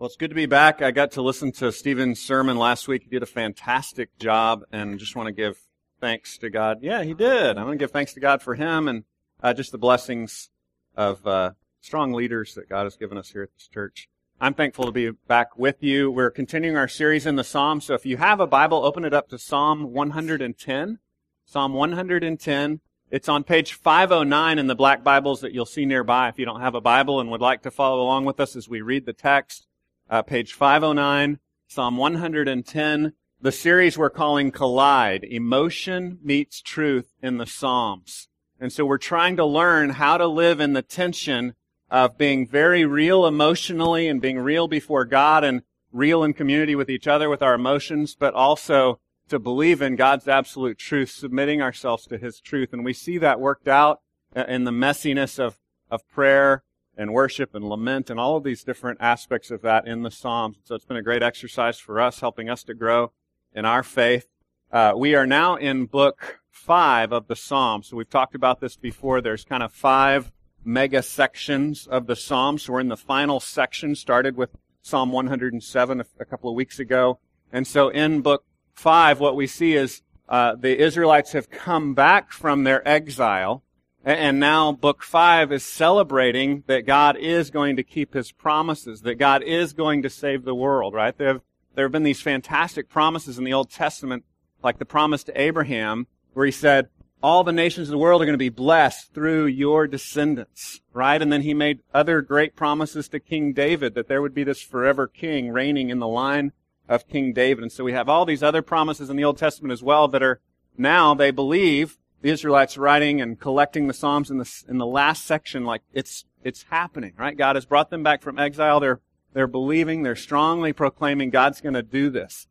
Well, it's good to be back. I got to listen to Stephen's sermon last week. He did a fantastic job and just want to give thanks to God. Yeah, he did. I want to give thanks to God for him and uh, just the blessings of uh, strong leaders that God has given us here at this church. I'm thankful to be back with you. We're continuing our series in the Psalms. So if you have a Bible, open it up to Psalm 110. Psalm 110. It's on page 509 in the black Bibles that you'll see nearby if you don't have a Bible and would like to follow along with us as we read the text uh, page 509, Psalm 110. The series we're calling Collide, Emotion Meets Truth in the Psalms. And so we're trying to learn how to live in the tension of being very real emotionally and being real before God and real in community with each other with our emotions, but also to believe in God's absolute truth, submitting ourselves to His truth. And we see that worked out in the messiness of, of prayer and worship and lament and all of these different aspects of that in the Psalms. So it's been a great exercise for us, helping us to grow in our faith. Uh, we are now in book five of the Psalms. So we've talked about this before. There's kind of five mega sections of the Psalms. So we're in the final section, started with Psalm 107 a, couple of weeks ago. And so in book five, what we see is uh, the Israelites have come back from their exile and now book five is celebrating that God is going to keep his promises, that God is going to save the world, right? There have, there have been these fantastic promises in the Old Testament, like the promise to Abraham, where he said, all the nations of the world are going to be blessed through your descendants, right? And then he made other great promises to King David that there would be this forever king reigning in the line of King David. And so we have all these other promises in the Old Testament as well that are now they believe the Israelites writing and collecting the Psalms in the, in the last section, like it's, it's happening, right? God has brought them back from exile. They're, they're believing, they're strongly proclaiming God's going to do this.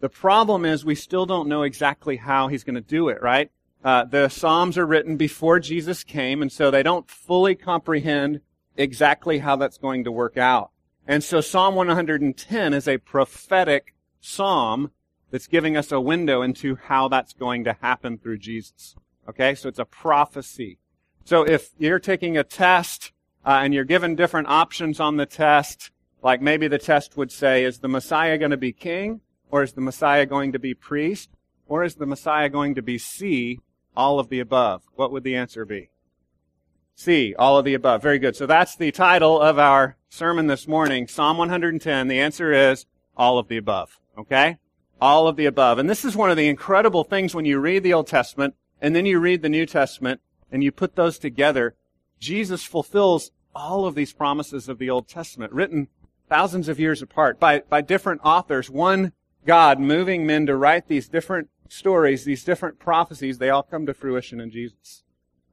The problem is we still don't know exactly how he's going to do it, right? Uh, the Psalms are written before Jesus came, and so they don't fully comprehend exactly how that's going to work out. And so Psalm 110 is a prophetic psalm that's giving us a window into how that's going to happen through Jesus. Okay, so it's a prophecy. So if you're taking a test uh, and you're given different options on the test, like maybe the test would say, is the Messiah going to be king? Or is the Messiah going to be priest? Or is the Messiah going to be C, all of the above? What would the answer be? C, all of the above. Very good. So that's the title of our sermon this morning, Psalm 110. The answer is all of the above. Okay? All of the above. And this is one of the incredible things when you read the Old Testament and then you read the New Testament and you put those together, Jesus fulfills all of these promises of the Old Testament, written thousands of years apart by, by different authors, one God moving men to write these different stories, these different prophecies, they all come to fruition in Jesus.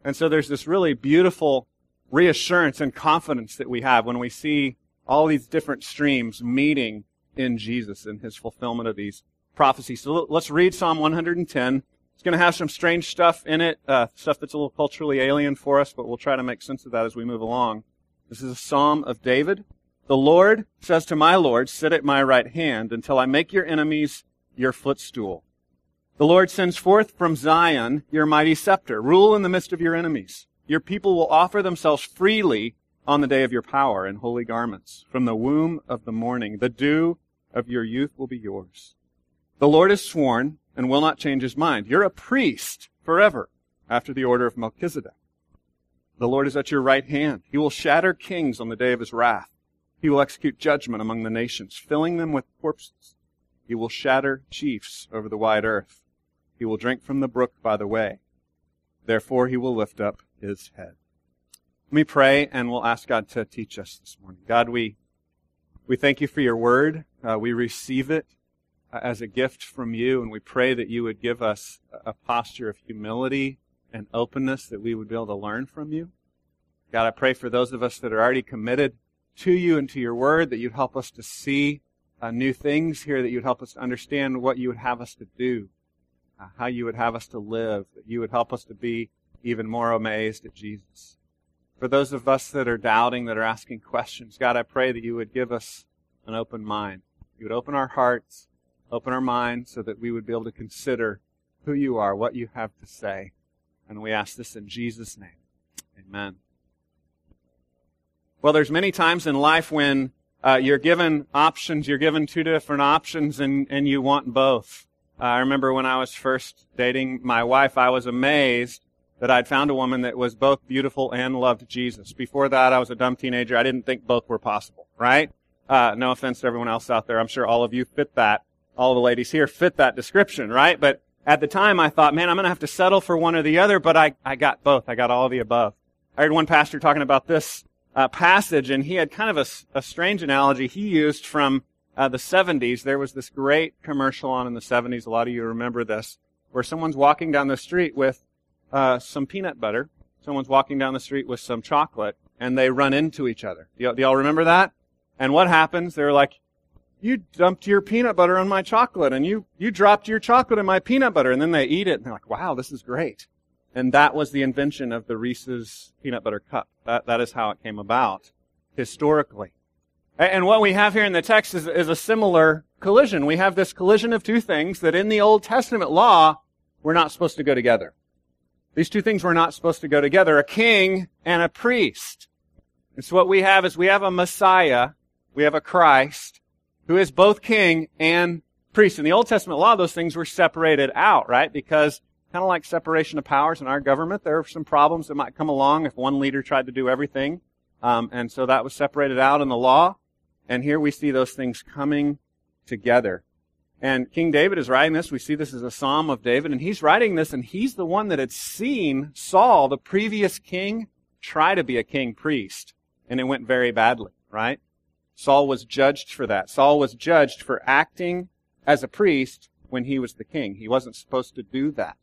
And so there's this really beautiful reassurance and confidence that we have when we see all these different streams meeting in Jesus and his fulfillment of these prophecies. So let's read Psalm 110. It's going to have some strange stuff in it, uh, stuff that's a little culturally alien for us, but we'll try to make sense of that as we move along. This is a psalm of David. The Lord says to my Lord, sit at my right hand until I make your enemies your footstool. The Lord sends forth from Zion your mighty scepter. Rule in the midst of your enemies. Your people will offer themselves freely on the day of your power in holy garments. From the womb of the morning, the dew of your youth will be yours. The Lord has sworn, and will not change his mind. You're a priest forever after the order of Melchizedek. The Lord is at your right hand. He will shatter kings on the day of his wrath. He will execute judgment among the nations, filling them with corpses. He will shatter chiefs over the wide earth. He will drink from the brook by the way. Therefore he will lift up his head. Let me pray and we'll ask God to teach us this morning. God, we, we thank you for your word. Uh, we receive it as a gift from you, and we pray that you would give us a posture of humility and openness that we would be able to learn from you. God, I pray for those of us that are already committed to you and to your word, that you'd help us to see uh, new things here, that you'd help us to understand what you would have us to do, uh, how you would have us to live, that you would help us to be even more amazed at Jesus. For those of us that are doubting, that are asking questions, God, I pray that you would give us an open mind. You would open our hearts Open our minds so that we would be able to consider who you are, what you have to say. And we ask this in Jesus' name. Amen. Well, there's many times in life when uh, you're given options, you're given two different options, and, and you want both. Uh, I remember when I was first dating my wife, I was amazed that I'd found a woman that was both beautiful and loved Jesus. Before that, I was a dumb teenager. I didn't think both were possible, right? Uh, no offense to everyone else out there. I'm sure all of you fit that. All the ladies here fit that description, right? But at the time, I thought, man, I'm going to have to settle for one or the other, but I, I got both. I got all the above. I heard one pastor talking about this uh, passage, and he had kind of a, a strange analogy he used from uh, the 70s. There was this great commercial on in the 70s. A lot of you remember this, where someone's walking down the street with uh, some peanut butter. Someone's walking down the street with some chocolate, and they run into each other. Do y'all remember that? And what happens? They're like, you dumped your peanut butter on my chocolate, and you, you dropped your chocolate in my peanut butter. And then they eat it, and they're like, wow, this is great. And that was the invention of the Reese's peanut butter cup. That, that is how it came about, historically. And what we have here in the text is, is a similar collision. We have this collision of two things that in the Old Testament law were not supposed to go together. These two things were not supposed to go together, a king and a priest. And so what we have is we have a Messiah, we have a Christ, who is both king and priest. In the Old Testament a lot of those things were separated out, right? Because kind of like separation of powers in our government, there are some problems that might come along if one leader tried to do everything. Um, and so that was separated out in the law. And here we see those things coming together. And King David is writing this. We see this as a psalm of David, and he's writing this, and he's the one that had seen Saul, the previous king, try to be a king priest. And it went very badly, right? Saul was judged for that. Saul was judged for acting as a priest when he was the king. He wasn't supposed to do that.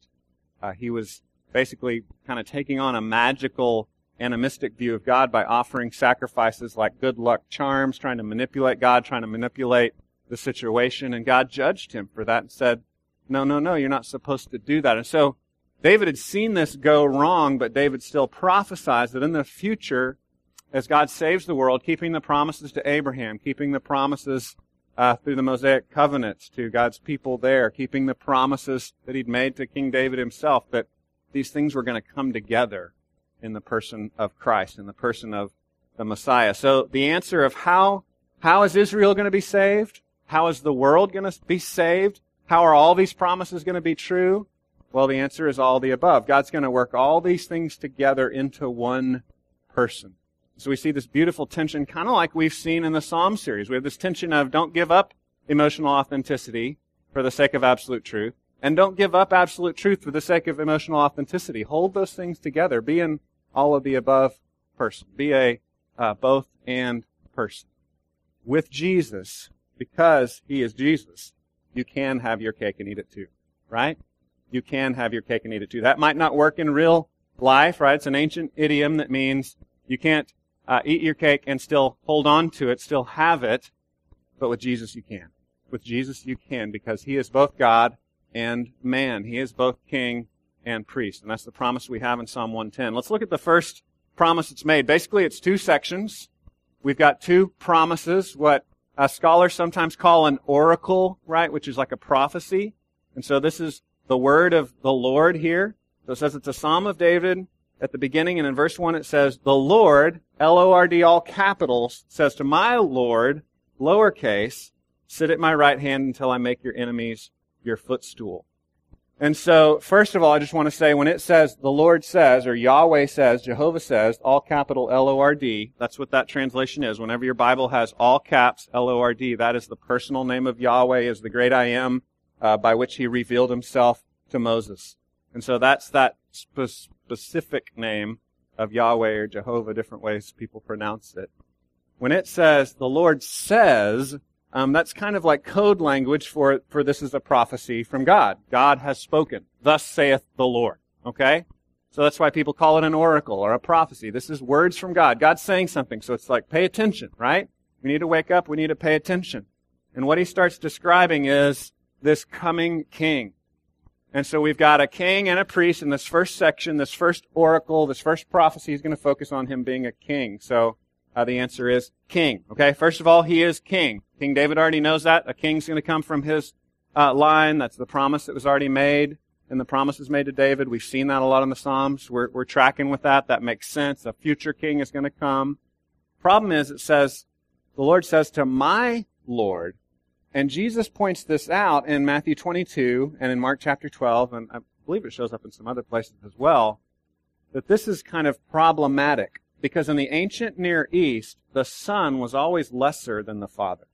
Uh, he was basically kind of taking on a magical animistic view of God by offering sacrifices like good luck charms, trying to manipulate God, trying to manipulate the situation, and God judged him for that and said, no, no, no, you're not supposed to do that. And so David had seen this go wrong, but David still prophesied that in the future, as God saves the world, keeping the promises to Abraham, keeping the promises uh, through the Mosaic covenants to God's people there, keeping the promises that He'd made to King David himself, that these things were going to come together in the person of Christ, in the person of the Messiah. So the answer of how, how is Israel going to be saved? How is the world going to be saved? How are all these promises going to be true? Well, the answer is all the above. God's going to work all these things together into one person. So we see this beautiful tension, kind of like we've seen in the Psalm series. We have this tension of don't give up emotional authenticity for the sake of absolute truth, and don't give up absolute truth for the sake of emotional authenticity. Hold those things together. Be an all of the above person. Be a uh, both and person. With Jesus, because he is Jesus, you can have your cake and eat it too, right? You can have your cake and eat it too. That might not work in real life, right? It's an ancient idiom that means you can't uh, eat your cake and still hold on to it, still have it, but with Jesus you can. With Jesus you can because he is both God and man. He is both king and priest. And that's the promise we have in Psalm 110. Let's look at the first promise that's made. Basically, it's two sections. We've got two promises, what uh, scholars sometimes call an oracle, right, which is like a prophecy. And so this is the word of the Lord here. So it says it's a psalm of David at the beginning, and in verse 1 it says, The Lord, L-O-R-D, all capitals, says to my Lord, lowercase, sit at my right hand until I make your enemies your footstool. And so, first of all, I just want to say when it says the Lord says, or Yahweh says, Jehovah says, all capital L-O-R-D, that's what that translation is. Whenever your Bible has all caps L-O-R-D, that is the personal name of Yahweh is the great I am, uh, by which he revealed himself to Moses. And so that's that specific name of Yahweh or Jehovah, different ways people pronounce it. When it says the Lord says, um, that's kind of like code language for, for this is a prophecy from God. God has spoken. Thus saith the Lord. Okay? So that's why people call it an oracle or a prophecy. This is words from God. God's saying something. So it's like, pay attention, right? We need to wake up. We need to pay attention. And what he starts describing is this coming king. And so we've got a king and a priest in this first section, this first oracle, this first prophecy is going to focus on him being a king. So uh, the answer is king. Okay, first of all, he is king. King David already knows that. A king's going to come from his uh, line. That's the promise that was already made, and the promises made to David. We've seen that a lot in the Psalms. We're, we're tracking with that. That makes sense. A future king is going to come. Problem is, it says the Lord says to my Lord, and Jesus points this out in Matthew 22 and in Mark chapter 12, and I believe it shows up in some other places as well, that this is kind of problematic because in the ancient Near East, the son was always lesser than the father.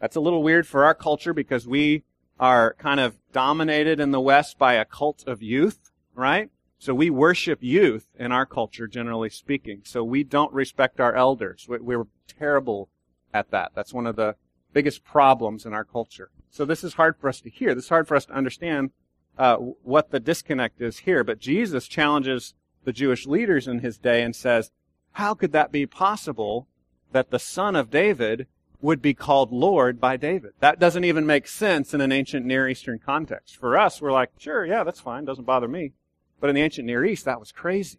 That's a little weird for our culture because we are kind of dominated in the West by a cult of youth, right? So we worship youth in our culture, generally speaking. So we don't respect our elders. We're terrible at that. That's one of the biggest problems in our culture. So this is hard for us to hear. This is hard for us to understand uh, what the disconnect is here. But Jesus challenges the Jewish leaders in his day and says, how could that be possible that the son of David would be called Lord by David? That doesn't even make sense in an ancient Near Eastern context. For us, we're like, sure, yeah, that's fine. Doesn't bother me. But in the ancient Near East, that was crazy.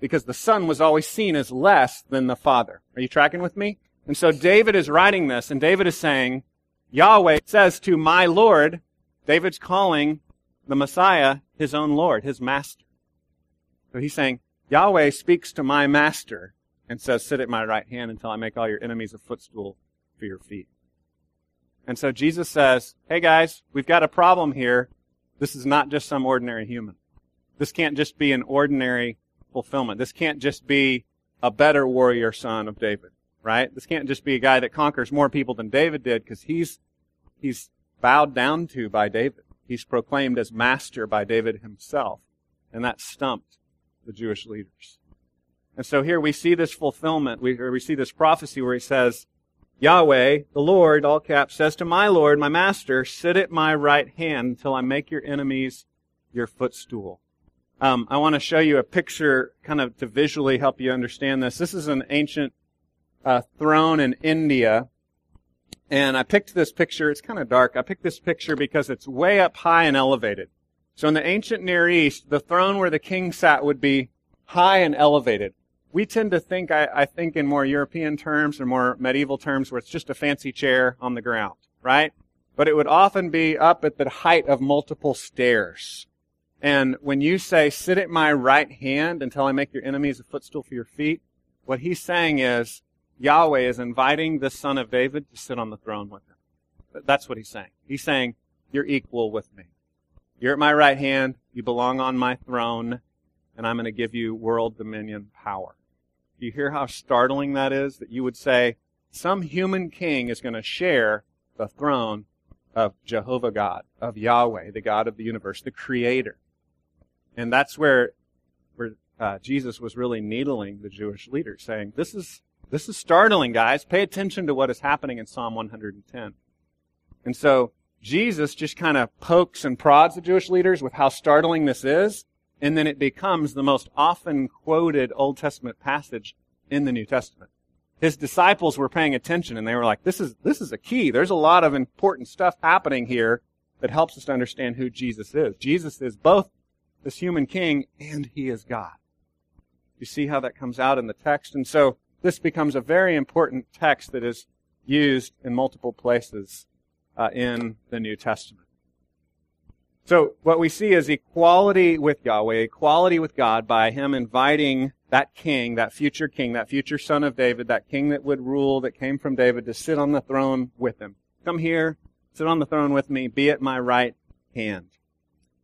Because the son was always seen as less than the father. Are you tracking with me? And so David is writing this, and David is saying, Yahweh says to my Lord, David's calling the Messiah his own Lord, his master. So he's saying, Yahweh speaks to my master and says, sit at my right hand until I make all your enemies a footstool for your feet. And so Jesus says, hey guys, we've got a problem here. This is not just some ordinary human. This can't just be an ordinary fulfillment. This can't just be a better warrior son of David, right? This can't just be a guy that conquers more people than David did because he's, he's bowed down to by David. He's proclaimed as master by David himself. And that stumped the Jewish leaders. And so here we see this fulfillment. We, we see this prophecy where he says, Yahweh, the Lord, all caps, says to my Lord, my master, sit at my right hand until I make your enemies your footstool. Um, I want to show you a picture kind of to visually help you understand this. This is an ancient uh, throne in India. And I picked this picture. It's kind of dark. I picked this picture because it's way up high and elevated. So in the ancient Near East, the throne where the king sat would be high and elevated. We tend to think, I, I think in more European terms or more medieval terms where it's just a fancy chair on the ground, right? But it would often be up at the height of multiple stairs. And when you say, sit at my right hand until I make your enemies a footstool for your feet, what he's saying is, Yahweh is inviting the son of David to sit on the throne with him. That's what he's saying. He's saying, you're equal with me. You're at my right hand, you belong on my throne, and I'm going to give you world dominion power. Do you hear how startling that is? That you would say, some human king is going to share the throne of Jehovah God, of Yahweh, the God of the universe, the creator. And that's where, where uh, Jesus was really needling the Jewish leaders, saying, "This is this is startling, guys. Pay attention to what is happening in Psalm 110." And so Jesus just kind of pokes and prods the Jewish leaders with how startling this is, and then it becomes the most often quoted Old Testament passage in the New Testament. His disciples were paying attention and they were like, this is, this is a key. There's a lot of important stuff happening here that helps us to understand who Jesus is. Jesus is both this human king, and he is God. You see how that comes out in the text? And so this becomes a very important text that is used in multiple places uh, in the New Testament. So what we see is equality with Yahweh, equality with God by him inviting that king, that future king, that future son of David, that king that would rule, that came from David, to sit on the throne with him. Come here, sit on the throne with me, be at my right hand.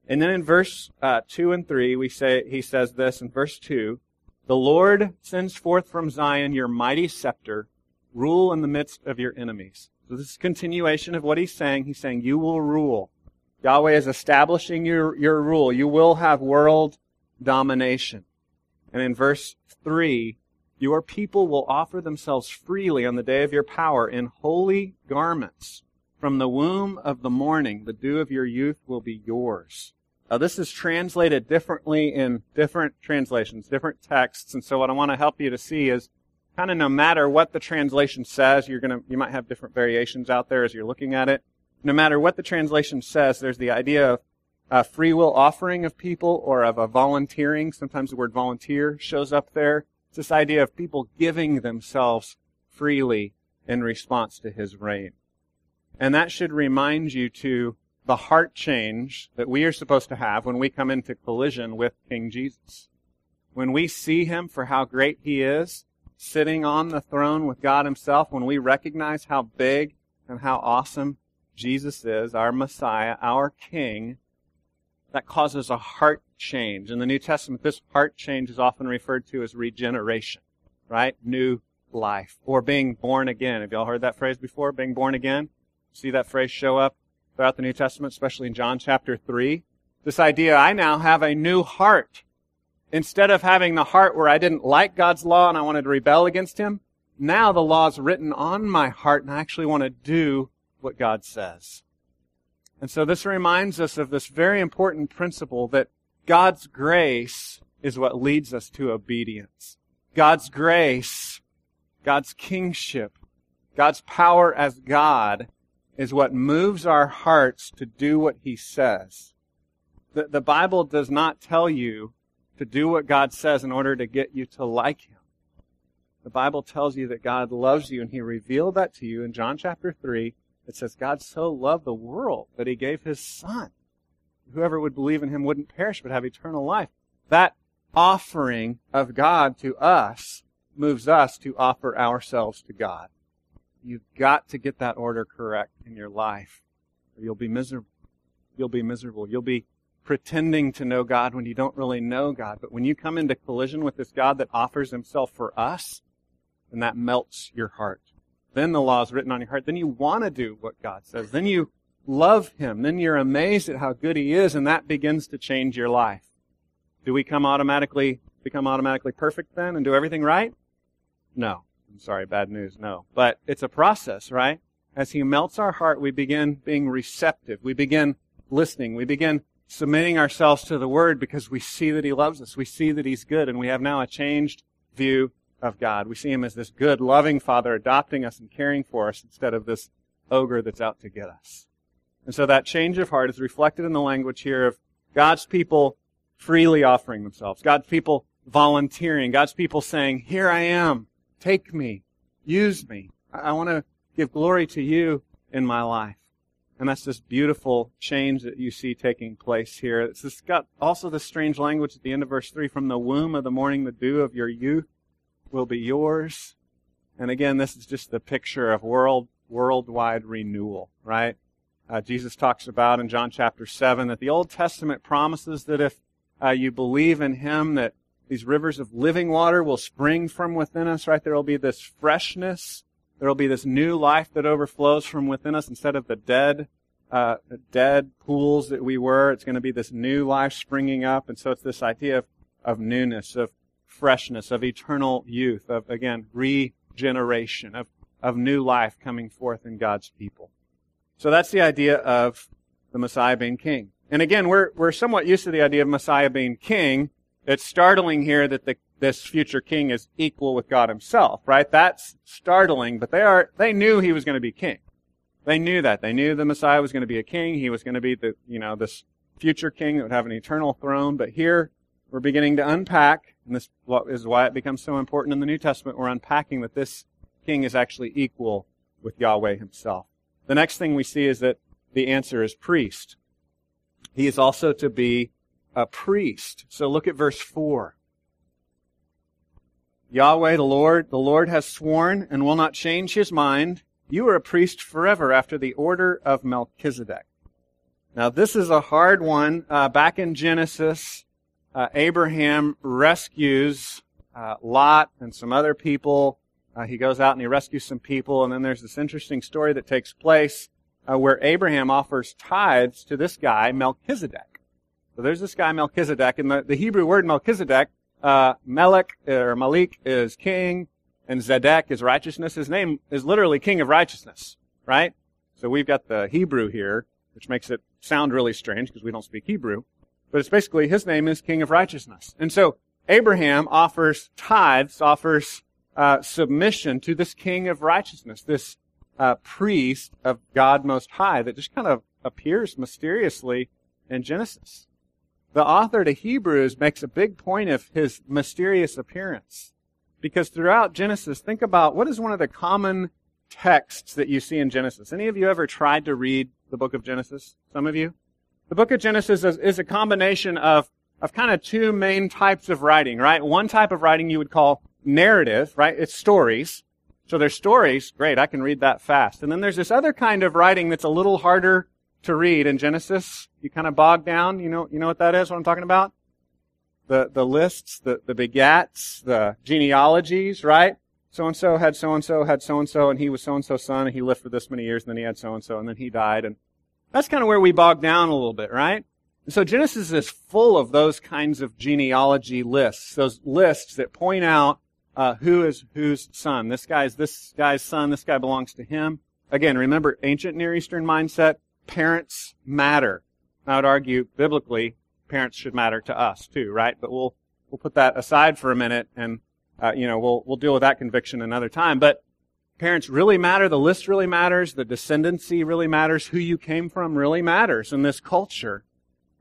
And then in verse uh, 2 and 3, we say, he says this in verse 2, The Lord sends forth from Zion your mighty scepter, rule in the midst of your enemies. So this is continuation of what he's saying. He's saying, you will rule. Yahweh is establishing your, your rule. You will have world domination. And in verse 3, your people will offer themselves freely on the day of your power in holy garments from the womb of the morning, the dew of your youth will be yours. Now, this is translated differently in different translations, different texts. And so what I want to help you to see is kind of no matter what the translation says, you're going to, you might have different variations out there as you're looking at it. No matter what the translation says, there's the idea of a free will offering of people or of a volunteering. Sometimes the word volunteer shows up there. It's this idea of people giving themselves freely in response to his reign. And that should remind you to the heart change that we are supposed to have when we come into collision with King Jesus. When we see him for how great he is, sitting on the throne with God Himself, when we recognize how big and how awesome Jesus is, our Messiah, our King, that causes a heart change. In the New Testament, this heart change is often referred to as regeneration, right? New life. Or being born again. Have y'all heard that phrase before? Being born again? See that phrase show up throughout the New Testament, especially in John chapter 3? This idea, I now have a new heart. Instead of having the heart where I didn't like God's law and I wanted to rebel against Him, now the law is written on my heart and I actually want to do what God says. And so this reminds us of this very important principle that God's grace is what leads us to obedience. God's grace, God's kingship, God's power as God is what moves our hearts to do what He says. The, the Bible does not tell you to do what God says in order to get you to like Him. The Bible tells you that God loves you and He revealed that to you in John chapter 3 it says, God so loved the world that he gave his son. Whoever would believe in him wouldn't perish but have eternal life. That offering of God to us moves us to offer ourselves to God. You've got to get that order correct in your life, or you'll be miserable. You'll be miserable. You'll be pretending to know God when you don't really know God. But when you come into collision with this God that offers himself for us, then that melts your heart. Then the law is written on your heart. Then you want to do what God says. Then you love Him. Then you're amazed at how good He is, and that begins to change your life. Do we come automatically become automatically perfect then and do everything right? No. I'm sorry, bad news. No. But it's a process, right? As He melts our heart, we begin being receptive. We begin listening. We begin submitting ourselves to the Word because we see that He loves us. We see that He's good, and we have now a changed view of God. We see him as this good, loving father adopting us and caring for us instead of this ogre that's out to get us. And so that change of heart is reflected in the language here of God's people freely offering themselves, God's people volunteering, God's people saying, here I am, take me, use me. I want to give glory to you in my life. And that's this beautiful change that you see taking place here. It's this got also this strange language at the end of verse 3 from the womb of the morning, the dew of your youth will be yours. And again, this is just the picture of world, worldwide renewal, right? Uh, Jesus talks about in John chapter 7 that the Old Testament promises that if uh, you believe in Him, that these rivers of living water will spring from within us, right? There will be this freshness. There will be this new life that overflows from within us instead of the dead, uh, dead pools that we were. It's going to be this new life springing up. And so it's this idea of, of newness, of freshness, of eternal youth, of, again, regeneration, of, of new life coming forth in God's people. So that's the idea of the Messiah being king. And again, we're, we're somewhat used to the idea of Messiah being king. It's startling here that the, this future king is equal with God himself, right? That's startling, but they are, they knew he was going to be king. They knew that. They knew the Messiah was going to be a king. He was going to be the, you know, this future king that would have an eternal throne. But here, we're beginning to unpack, and this is why it becomes so important in the New Testament. We're unpacking that this king is actually equal with Yahweh himself. The next thing we see is that the answer is priest. He is also to be a priest. So look at verse 4. Yahweh, the Lord, the Lord has sworn and will not change his mind. You are a priest forever after the order of Melchizedek. Now, this is a hard one. Uh, back in Genesis, uh, Abraham rescues uh, Lot and some other people. Uh, he goes out and he rescues some people, and then there's this interesting story that takes place uh, where Abraham offers tithes to this guy Melchizedek. So there's this guy Melchizedek, and the, the Hebrew word Melchizedek, uh, Melech or Malik is king, and Zedek is righteousness. His name is literally king of righteousness, right? So we've got the Hebrew here, which makes it sound really strange because we don't speak Hebrew. But it's basically his name is King of Righteousness. And so Abraham offers tithes, offers uh, submission to this King of Righteousness, this uh, priest of God Most High that just kind of appears mysteriously in Genesis. The author to Hebrews makes a big point of his mysterious appearance. Because throughout Genesis, think about what is one of the common texts that you see in Genesis. Any of you ever tried to read the book of Genesis? Some of you? The book of Genesis is, is a combination of, of kind of two main types of writing, right? One type of writing you would call narrative, right? It's stories. So there's stories. Great. I can read that fast. And then there's this other kind of writing that's a little harder to read in Genesis. You kind of bog down. You know, you know what that is, what I'm talking about? The, the lists, the, the begats, the genealogies, right? So and so had so and so, had so and so, and he was so and so's son, and he lived for this many years, and then he had so and so, and then he died. And that's kind of where we bog down a little bit, right? So Genesis is full of those kinds of genealogy lists, those lists that point out uh, who is whose son. This guy's this guy's son. This guy belongs to him. Again, remember ancient Near Eastern mindset. Parents matter. I would argue biblically, parents should matter to us too, right? But we'll we'll put that aside for a minute, and uh, you know we'll we'll deal with that conviction another time. But parents really matter. The list really matters. The descendancy really matters. Who you came from really matters in this culture.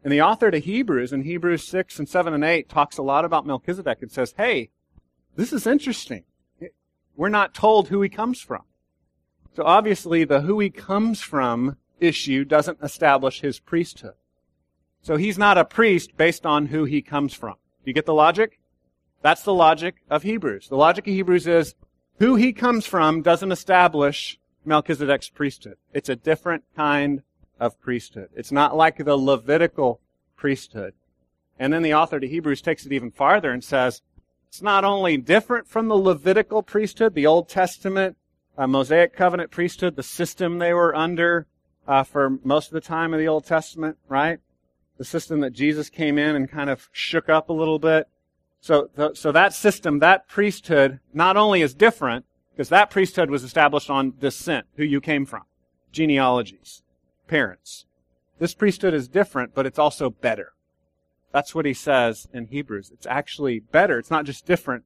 And the author to Hebrews in Hebrews 6 and 7 and 8 talks a lot about Melchizedek and says, hey, this is interesting. We're not told who he comes from. So obviously the who he comes from issue doesn't establish his priesthood. So he's not a priest based on who he comes from. Do you get the logic? That's the logic of Hebrews. The logic of Hebrews is who he comes from doesn't establish Melchizedek's priesthood. It's a different kind of priesthood. It's not like the Levitical priesthood. And then the author to Hebrews takes it even farther and says, it's not only different from the Levitical priesthood, the Old Testament uh, Mosaic covenant priesthood, the system they were under uh, for most of the time of the Old Testament, right? The system that Jesus came in and kind of shook up a little bit. So, so that system, that priesthood, not only is different, because that priesthood was established on descent, who you came from, genealogies parents. This priesthood is different, but it's also better. That's what he says in Hebrews. It's actually better. It's not just different,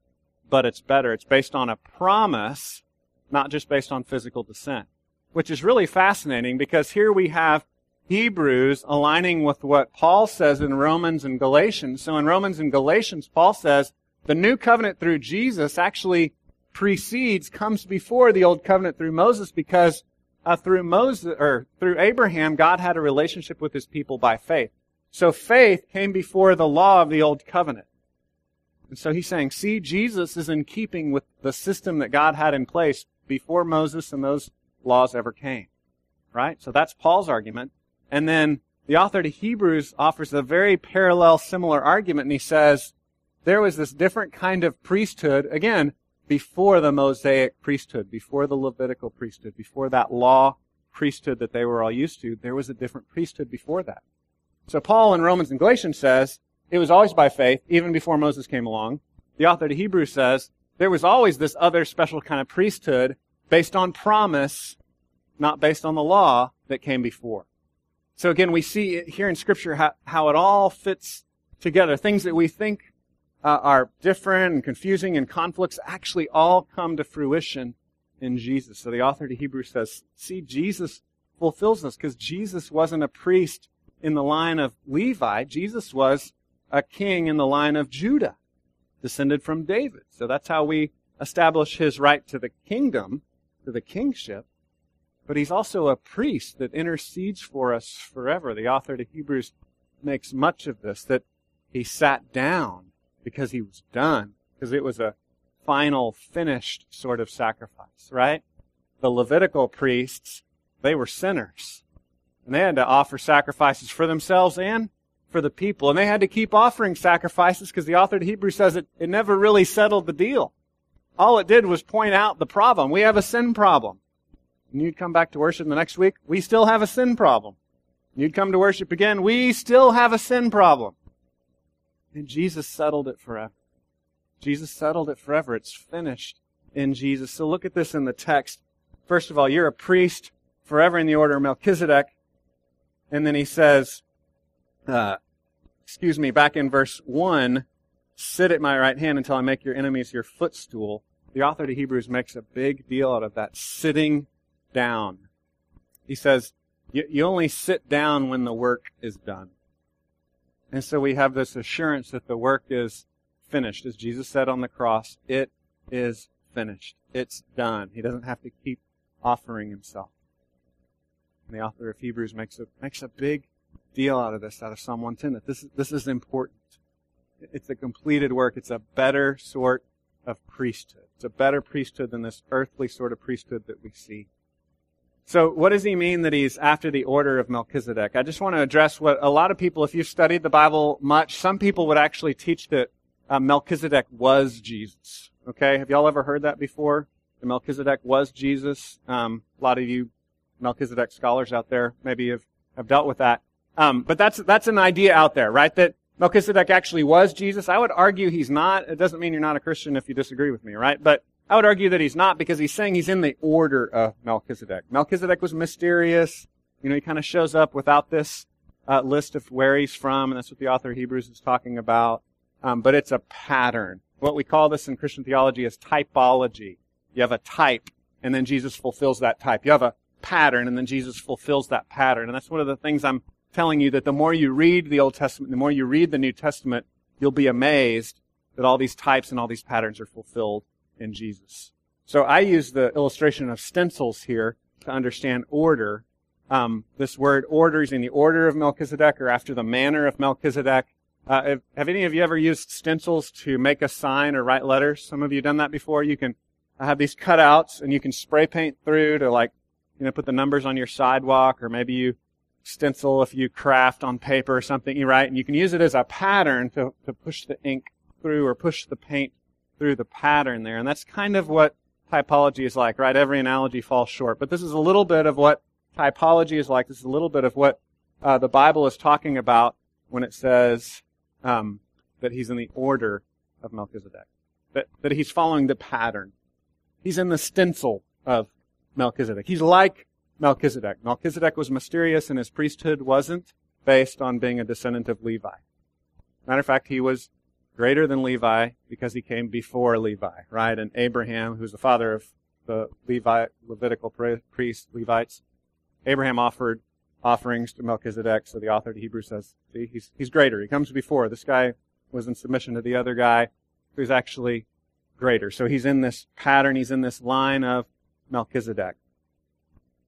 but it's better. It's based on a promise, not just based on physical descent. Which is really fascinating because here we have Hebrews aligning with what Paul says in Romans and Galatians. So in Romans and Galatians, Paul says the new covenant through Jesus actually precedes, comes before the old covenant through Moses because uh, through Moses or through Abraham, God had a relationship with his people by faith. So faith came before the law of the old covenant. And so he's saying, see, Jesus is in keeping with the system that God had in place before Moses and those laws ever came. Right? So that's Paul's argument. And then the author to Hebrews offers a very parallel, similar argument, and he says, there was this different kind of priesthood, again, before the Mosaic priesthood, before the Levitical priesthood, before that law priesthood that they were all used to, there was a different priesthood before that. So Paul in Romans and Galatians says it was always by faith, even before Moses came along. The author to Hebrews says there was always this other special kind of priesthood based on promise, not based on the law that came before. So again, we see here in scripture how, how it all fits together. Things that we think uh, are different and confusing and conflicts actually all come to fruition in Jesus. So the author to Hebrews says, see, Jesus fulfills this because Jesus wasn't a priest in the line of Levi. Jesus was a king in the line of Judah, descended from David. So that's how we establish his right to the kingdom, to the kingship. But he's also a priest that intercedes for us forever. The author to Hebrews makes much of this, that he sat down because he was done, because it was a final, finished sort of sacrifice, right? The Levitical priests, they were sinners. And they had to offer sacrifices for themselves and for the people. And they had to keep offering sacrifices because the author of Hebrews says it, it never really settled the deal. All it did was point out the problem. We have a sin problem. And you'd come back to worship the next week, we still have a sin problem. And You'd come to worship again, we still have a sin problem. And Jesus settled it forever. Jesus settled it forever. It's finished in Jesus. So look at this in the text. First of all, you're a priest forever in the order of Melchizedek. And then he says, uh, excuse me, back in verse 1, sit at my right hand until I make your enemies your footstool. The author to Hebrews makes a big deal out of that sitting down. He says, you, only sit down when the work is done. And so we have this assurance that the work is finished. As Jesus said on the cross, it is finished. It's done. He doesn't have to keep offering himself. And the author of Hebrews makes a, makes a big deal out of this, out of Psalm 110, that this, this is important. It's a completed work. It's a better sort of priesthood. It's a better priesthood than this earthly sort of priesthood that we see. So what does he mean that he's after the order of Melchizedek? I just want to address what a lot of people, if you've studied the Bible much, some people would actually teach that uh, Melchizedek was Jesus. Okay, have y'all ever heard that before? The Melchizedek was Jesus. Um, a lot of you Melchizedek scholars out there maybe have, have dealt with that. Um, but that's that's an idea out there, right? That Melchizedek actually was Jesus. I would argue he's not. It doesn't mean you're not a Christian if you disagree with me, right? But I would argue that he's not because he's saying he's in the order of Melchizedek. Melchizedek was mysterious. You know, he kind of shows up without this uh, list of where he's from, and that's what the author of Hebrews is talking about. Um, but it's a pattern. What we call this in Christian theology is typology. You have a type, and then Jesus fulfills that type. You have a pattern, and then Jesus fulfills that pattern. And that's one of the things I'm telling you that the more you read the Old Testament, the more you read the New Testament, you'll be amazed that all these types and all these patterns are fulfilled in Jesus. So I use the illustration of stencils here to understand order. Um, this word order is in the order of Melchizedek or after the manner of Melchizedek. Uh, have, have, any of you ever used stencils to make a sign or write letters? Some of you done that before. You can have these cutouts and you can spray paint through to like, you know, put the numbers on your sidewalk or maybe you stencil if you craft on paper or something you write and you can use it as a pattern to, to push the ink through or push the paint through the pattern there. And that's kind of what typology is like, right? Every analogy falls short. But this is a little bit of what typology is like. This is a little bit of what uh, the Bible is talking about when it says um, that he's in the order of Melchizedek, that, that he's following the pattern. He's in the stencil of Melchizedek. He's like Melchizedek. Melchizedek was mysterious and his priesthood wasn't based on being a descendant of Levi. Matter of fact, he was greater than Levi because he came before Levi, right? And Abraham, who's the father of the Levi, Levitical priests, Levites, Abraham offered offerings to Melchizedek. So the author of Hebrews says, see, he's, he's greater. He comes before. This guy was in submission to the other guy who's actually greater. So he's in this pattern. He's in this line of Melchizedek.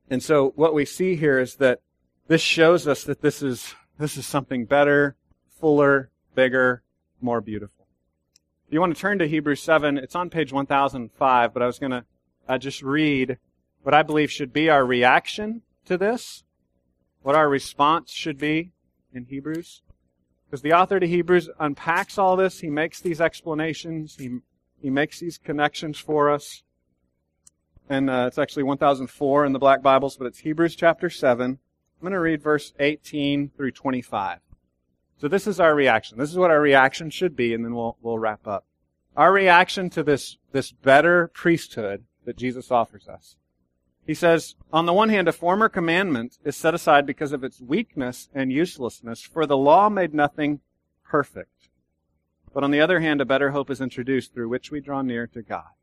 And so what we see here is that this shows us that this is, this is something better, fuller, bigger, more beautiful. If you want to turn to Hebrews 7, it's on page 1005, but I was going to uh, just read what I believe should be our reaction to this, what our response should be in Hebrews. Because the author to Hebrews unpacks all this, he makes these explanations, he, he makes these connections for us. And uh, it's actually 1004 in the Black Bibles, but it's Hebrews chapter 7. I'm going to read verse 18 through 25. So this is our reaction. This is what our reaction should be, and then we'll, we'll wrap up. Our reaction to this, this better priesthood that Jesus offers us. He says, on the one hand, a former commandment is set aside because of its weakness and uselessness, for the law made nothing perfect. But on the other hand, a better hope is introduced through which we draw near to God.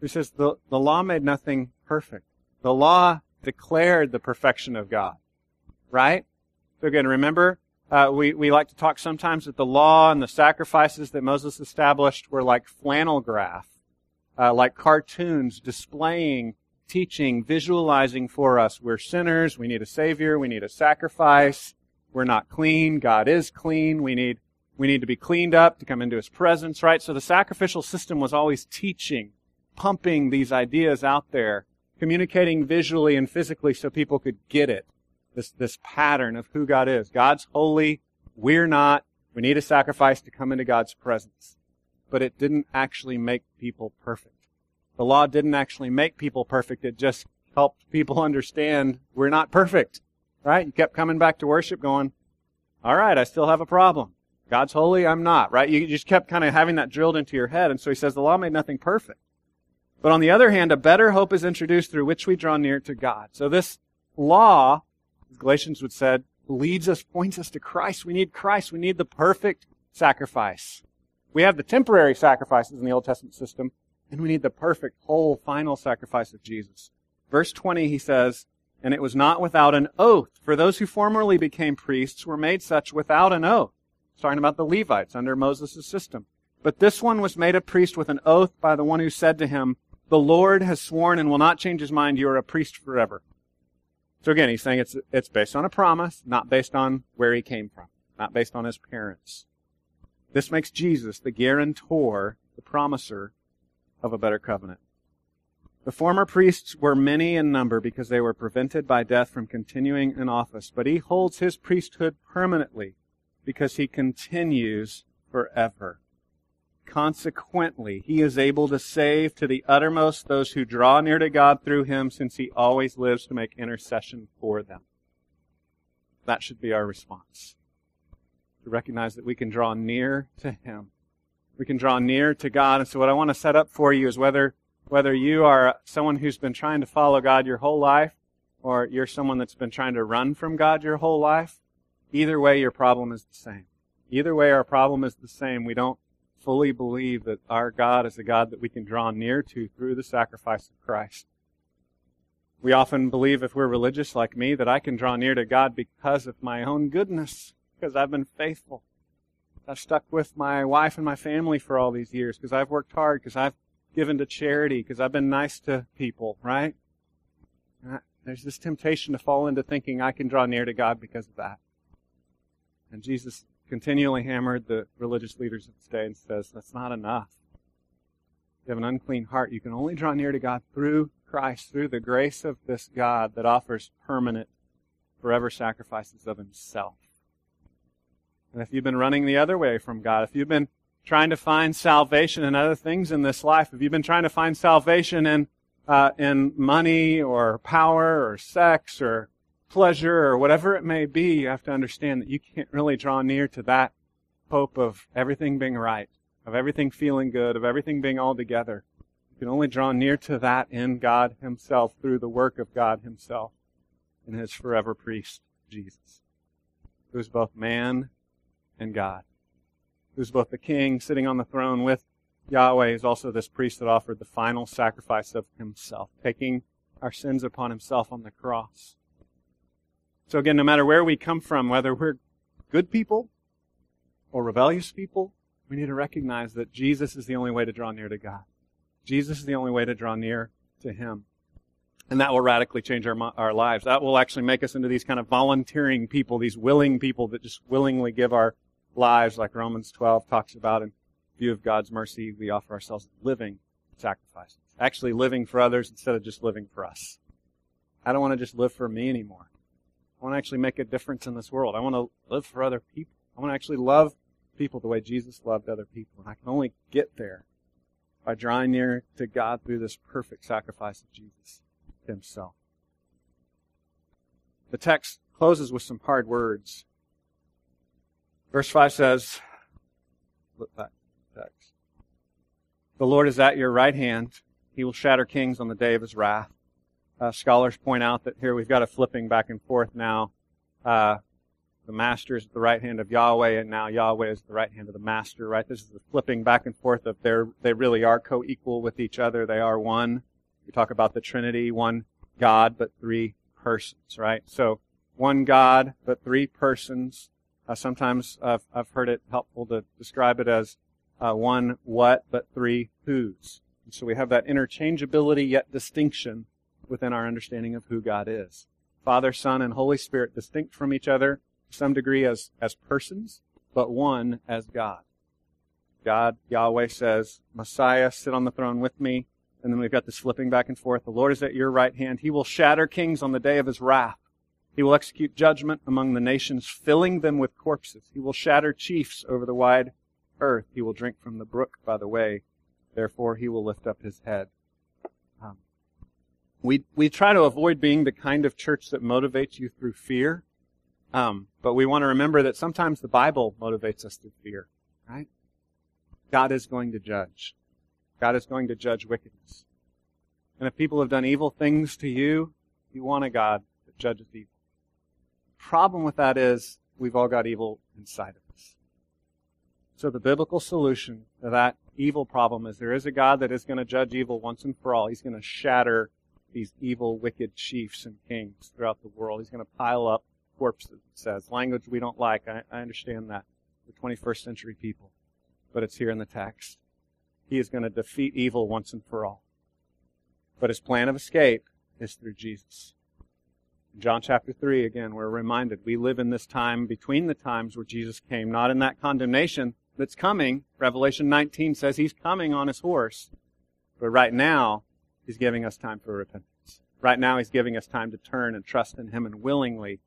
He says, the, the law made nothing perfect. The law declared the perfection of God. Right? So again, remember, uh, we, we like to talk sometimes that the law and the sacrifices that Moses established were like flannel graph, uh, like cartoons displaying, teaching, visualizing for us. We're sinners. We need a savior. We need a sacrifice. We're not clean. God is clean. We need, we need to be cleaned up to come into his presence, right? So the sacrificial system was always teaching, pumping these ideas out there, communicating visually and physically so people could get it this, this pattern of who God is. God's holy. We're not. We need a sacrifice to come into God's presence. But it didn't actually make people perfect. The law didn't actually make people perfect. It just helped people understand we're not perfect. Right? You kept coming back to worship going, all right, I still have a problem. God's holy, I'm not, right? You just kept kind of having that drilled into your head. And so he says the law made nothing perfect. But on the other hand, a better hope is introduced through which we draw near to God. So this law Galatians would said, leads us, points us to Christ. We need Christ. We need the perfect sacrifice. We have the temporary sacrifices in the Old Testament system, and we need the perfect, whole, final sacrifice of Jesus. Verse 20, he says, And it was not without an oath, for those who formerly became priests were made such without an oath. It's talking about the Levites under Moses' system. But this one was made a priest with an oath by the one who said to him, The Lord has sworn and will not change his mind, you are a priest forever. So again, he's saying it's, it's based on a promise, not based on where he came from, not based on his parents. This makes Jesus the guarantor the promiser of a better covenant. The former priests were many in number because they were prevented by death from continuing in office, but he holds his priesthood permanently because he continues forever. Consequently, he is able to save to the uttermost those who draw near to God through him since he always lives to make intercession for them. That should be our response. To recognize that we can draw near to him. We can draw near to God. And so what I want to set up for you is whether whether you are someone who's been trying to follow God your whole life, or you're someone that's been trying to run from God your whole life, either way, your problem is the same. Either way, our problem is the same. We don't fully believe that our God is a God that we can draw near to through the sacrifice of Christ. We often believe, if we're religious like me, that I can draw near to God because of my own goodness, because I've been faithful. I've stuck with my wife and my family for all these years, because I've worked hard, because I've given to charity because I've been nice to people, right? There's this temptation to fall into thinking I can draw near to God because of that. And Jesus continually hammered the religious leaders of his day and says, that's not enough. You have an unclean heart. You can only draw near to God through Christ, through the grace of this God that offers permanent, forever sacrifices of himself. And if you've been running the other way from God, if you've been trying to find salvation in other things in this life, if you've been trying to find salvation in uh, in money or power or sex or pleasure or whatever it may be, you have to understand that you can't really draw near to that hope of everything being right, of everything feeling good, of everything being all together. You can only draw near to that in God Himself through the work of God Himself in His forever priest, Jesus, who is both man and God who's both the king sitting on the throne with Yahweh, is also this priest that offered the final sacrifice of himself, taking our sins upon himself on the cross. So again, no matter where we come from, whether we're good people or rebellious people, we need to recognize that Jesus is the only way to draw near to God. Jesus is the only way to draw near to Him. And that will radically change our, our lives. That will actually make us into these kind of volunteering people, these willing people that just willingly give our lives, like Romans 12 talks about, in view of God's mercy, we offer ourselves living sacrifices. Actually living for others instead of just living for us. I don't want to just live for me anymore. Want to actually make a difference in this world. I want to live for other people. I want to actually love people the way Jesus loved other people. And I can only get there by drawing near to God through this perfect sacrifice of Jesus himself. The text closes with some hard words. Verse 5 says, look back text. The Lord is at your right hand. He will shatter kings on the day of his wrath. Uh, scholars point out that here we've got a flipping back and forth now. Uh, the master is at the right hand of Yahweh, and now Yahweh is at the right hand of the master, right? This is the flipping back and forth of their, they really are co-equal with each other. They are one. We talk about the Trinity, one God, but three persons, right? So, one God, but three persons. Uh, sometimes I've, I've heard it helpful to describe it as uh, one what, but three whos. And so we have that interchangeability yet distinction within our understanding of who God is. Father, Son, and Holy Spirit distinct from each other to some degree as, as persons, but one as God. God, Yahweh says, Messiah, sit on the throne with me. And then we've got this flipping back and forth. The Lord is at your right hand. He will shatter kings on the day of his wrath. He will execute judgment among the nations, filling them with corpses. He will shatter chiefs over the wide earth. He will drink from the brook by the way. Therefore, he will lift up his head. We we try to avoid being the kind of church that motivates you through fear, um, but we want to remember that sometimes the Bible motivates us through fear. Right? God is going to judge. God is going to judge wickedness. And if people have done evil things to you, you want a God that judges evil The problem with that is we've all got evil inside of us. So the biblical solution to that evil problem is there is a God that is going to judge evil once and for all. He's going to shatter these evil, wicked chiefs and kings throughout the world. He's going to pile up corpses, it says. Language we don't like. I, I understand that. We're 21st century people. But it's here in the text. He is going to defeat evil once and for all. But his plan of escape is through Jesus. John chapter 3, again, we're reminded we live in this time between the times where Jesus came, not in that condemnation that's coming. Revelation 19 says he's coming on his horse. But right now, he's giving us time for repentance. Right now, he's giving us time to turn and trust in him and willingly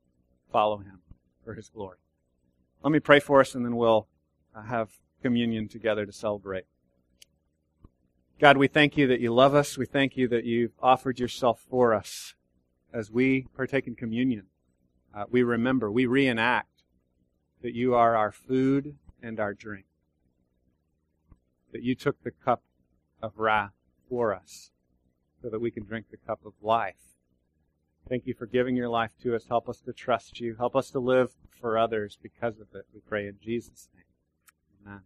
follow him for his glory. Let me pray for us and then we'll uh, have communion together to celebrate. God, we thank you that you love us. We thank you that you've offered yourself for us as we partake in communion. Uh, we remember, we reenact that you are our food and our drink. That you took the cup of wrath for us so that we can drink the cup of life. Thank you for giving your life to us. Help us to trust you. Help us to live for others because of it. We pray in Jesus' name. Amen.